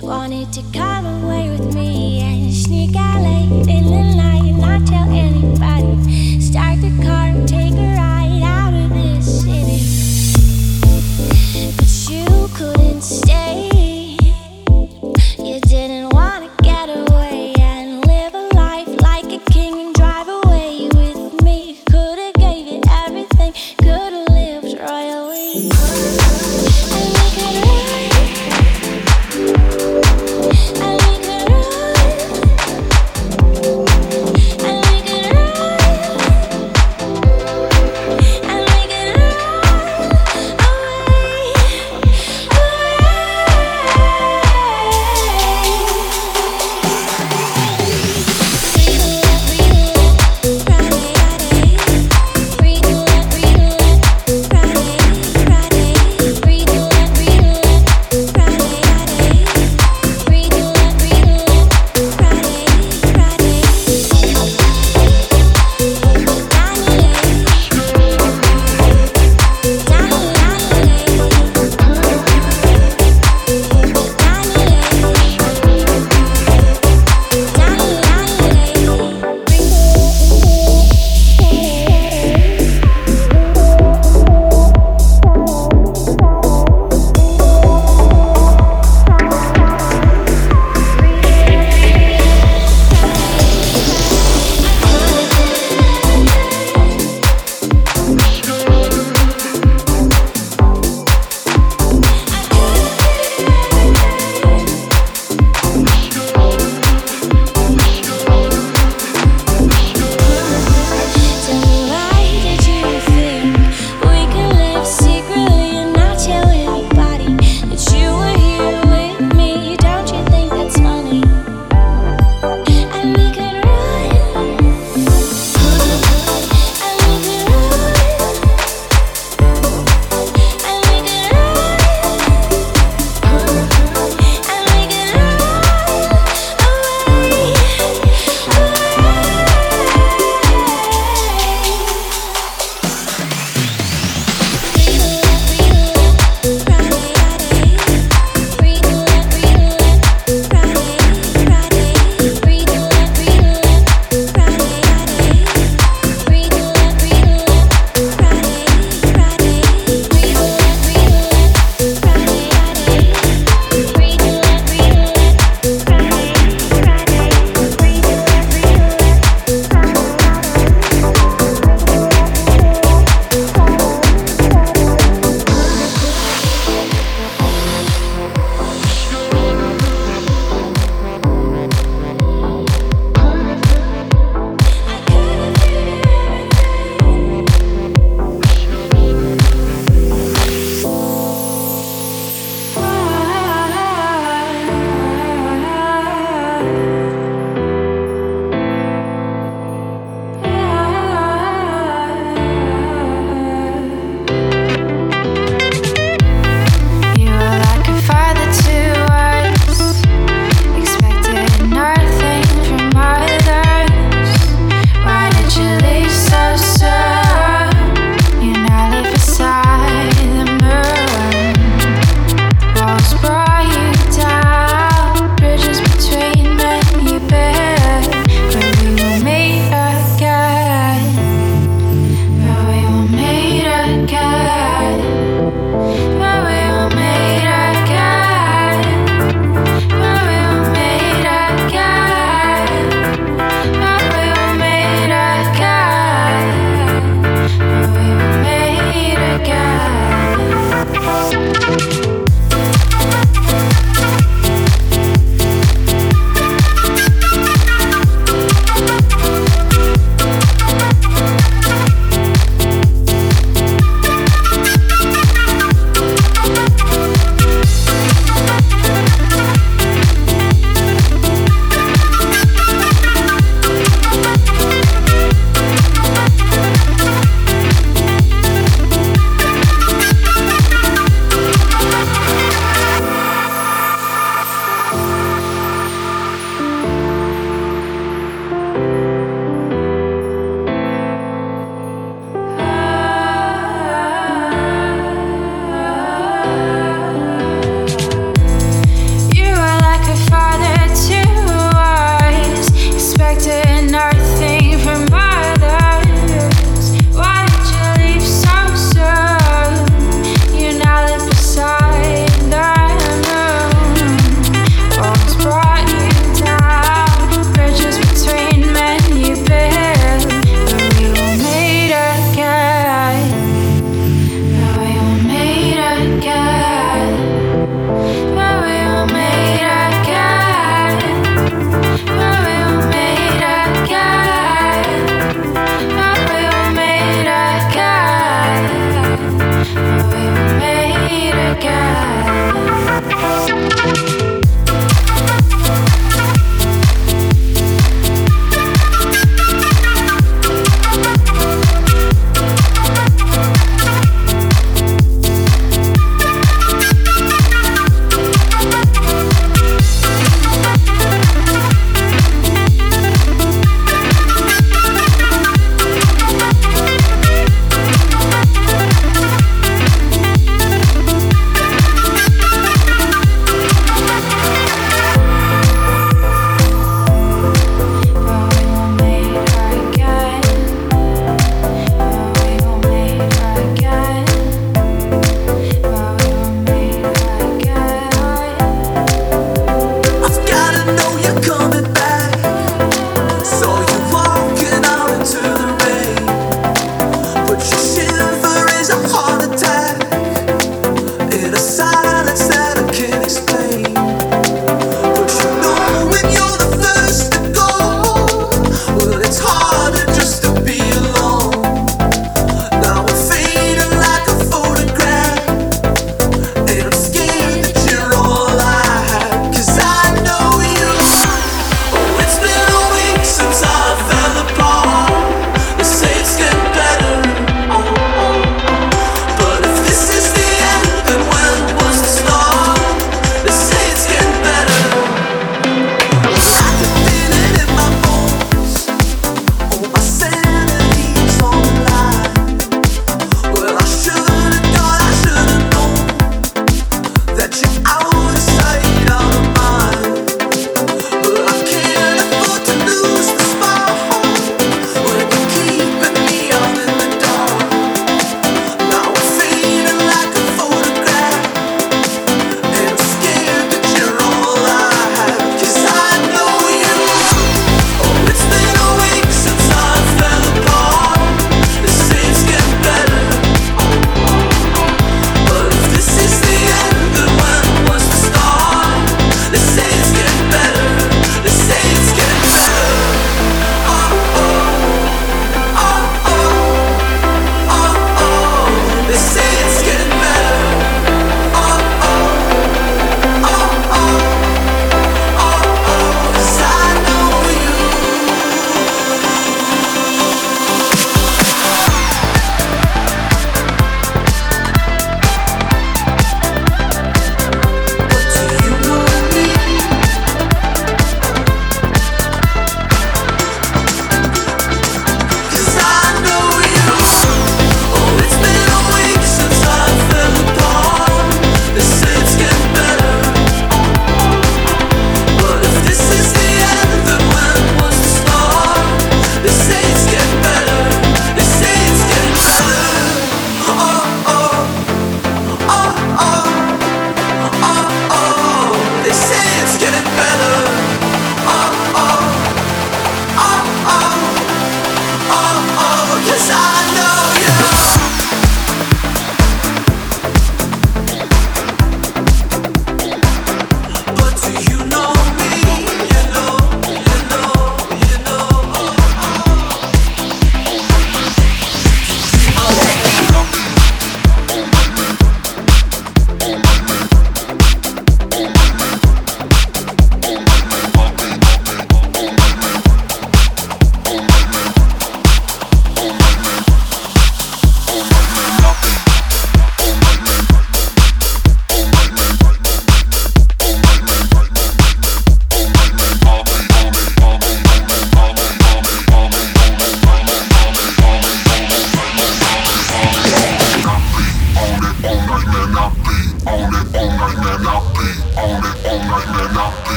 Wanted to come away with me and sneak out late in the night and not tell anybody. Start the car and take a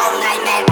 All nightmare.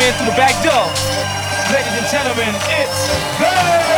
In through the back door. Ladies and gentlemen, it's the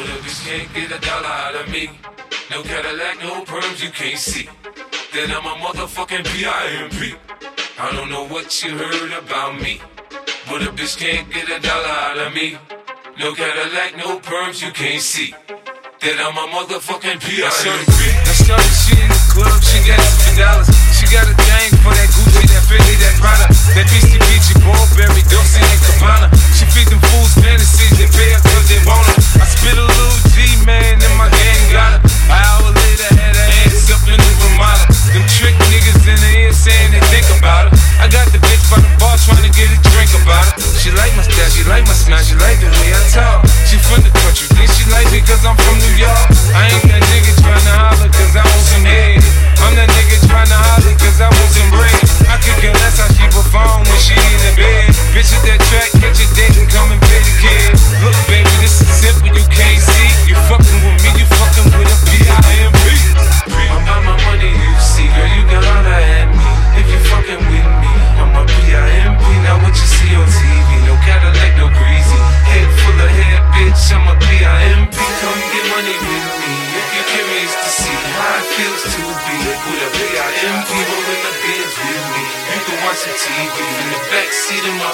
But if you can't get a dollar out of me, no Cadillac, no perms you can't see. Then I'm a motherfucking P.I.M.P. I don't know what you heard about me. But a bitch can't get a dollar out of me. No Cadillac, no perms you can't see. Then I'm a motherfucking P.I.M.P. I started, I in the club, she got fifty dollars. She got a thing for that Gucci, that Fendi, that Prada, that BCBG, Burberry, Dolce and Gabbana. She feed them fools fantasies, they pay her cause they want I spit a little G, man, and my gang got it. An hour later, had her ass up in the Ramada. Them trick niggas in the ear saying they think about it. I got the bitch by the bar trying to get a drink about it. She like my style, she like my smile, she like the way I talk. She from the country, think she like me cause I'm from New York. I ain't that nigga trying to holler cause I want some head. I'm that nigga trying to holler cause I want some bread. I could care less how she perform when she in the bed. Bitch, with that track, catch a date and come and In the backseat of my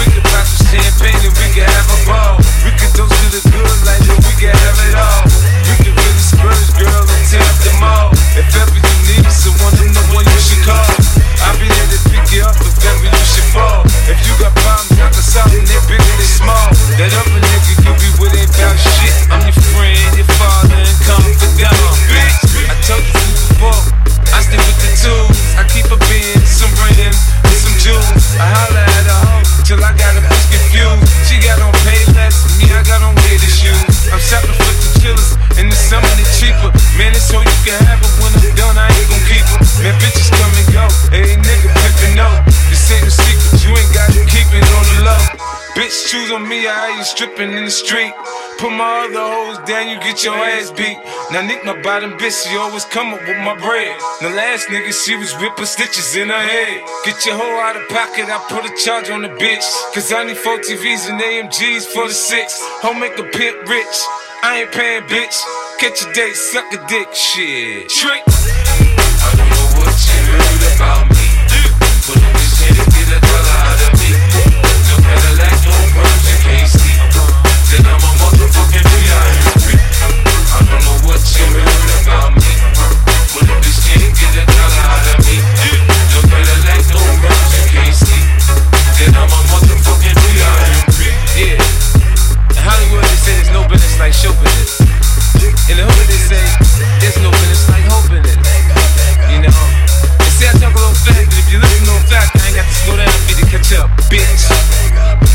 we could pop some champagne and we could have a ball. We could to the good we could have it all. Girl, and tear up the mall. If ever you need someone, I'm the one you should call. I'll be to pick you up if ever you should fall. If you got problems, I small. That other nigga you be with ain't shit. I'm your friend, your father, and confidant. I told you before, I stick with the two. in the street. Put my other hoes down, you get your ass beat. Now Nick, my bottom bitch, she always come up with my bread. The last nigga, she was ripping stitches in her head. Get your hoe out of pocket, I put a charge on the bitch. Cause I need four TVs and AMGs for the six. Home make a pimp rich. I ain't paying, bitch. Catch a date, suck a dick, shit. Trick. I don't know what you heard about. And it. In the hood they say, there's no winning, like hoping it. You know? They say I talk a little fast, but if you listen a little fast, I ain't got to slow down for you to catch up, bitch.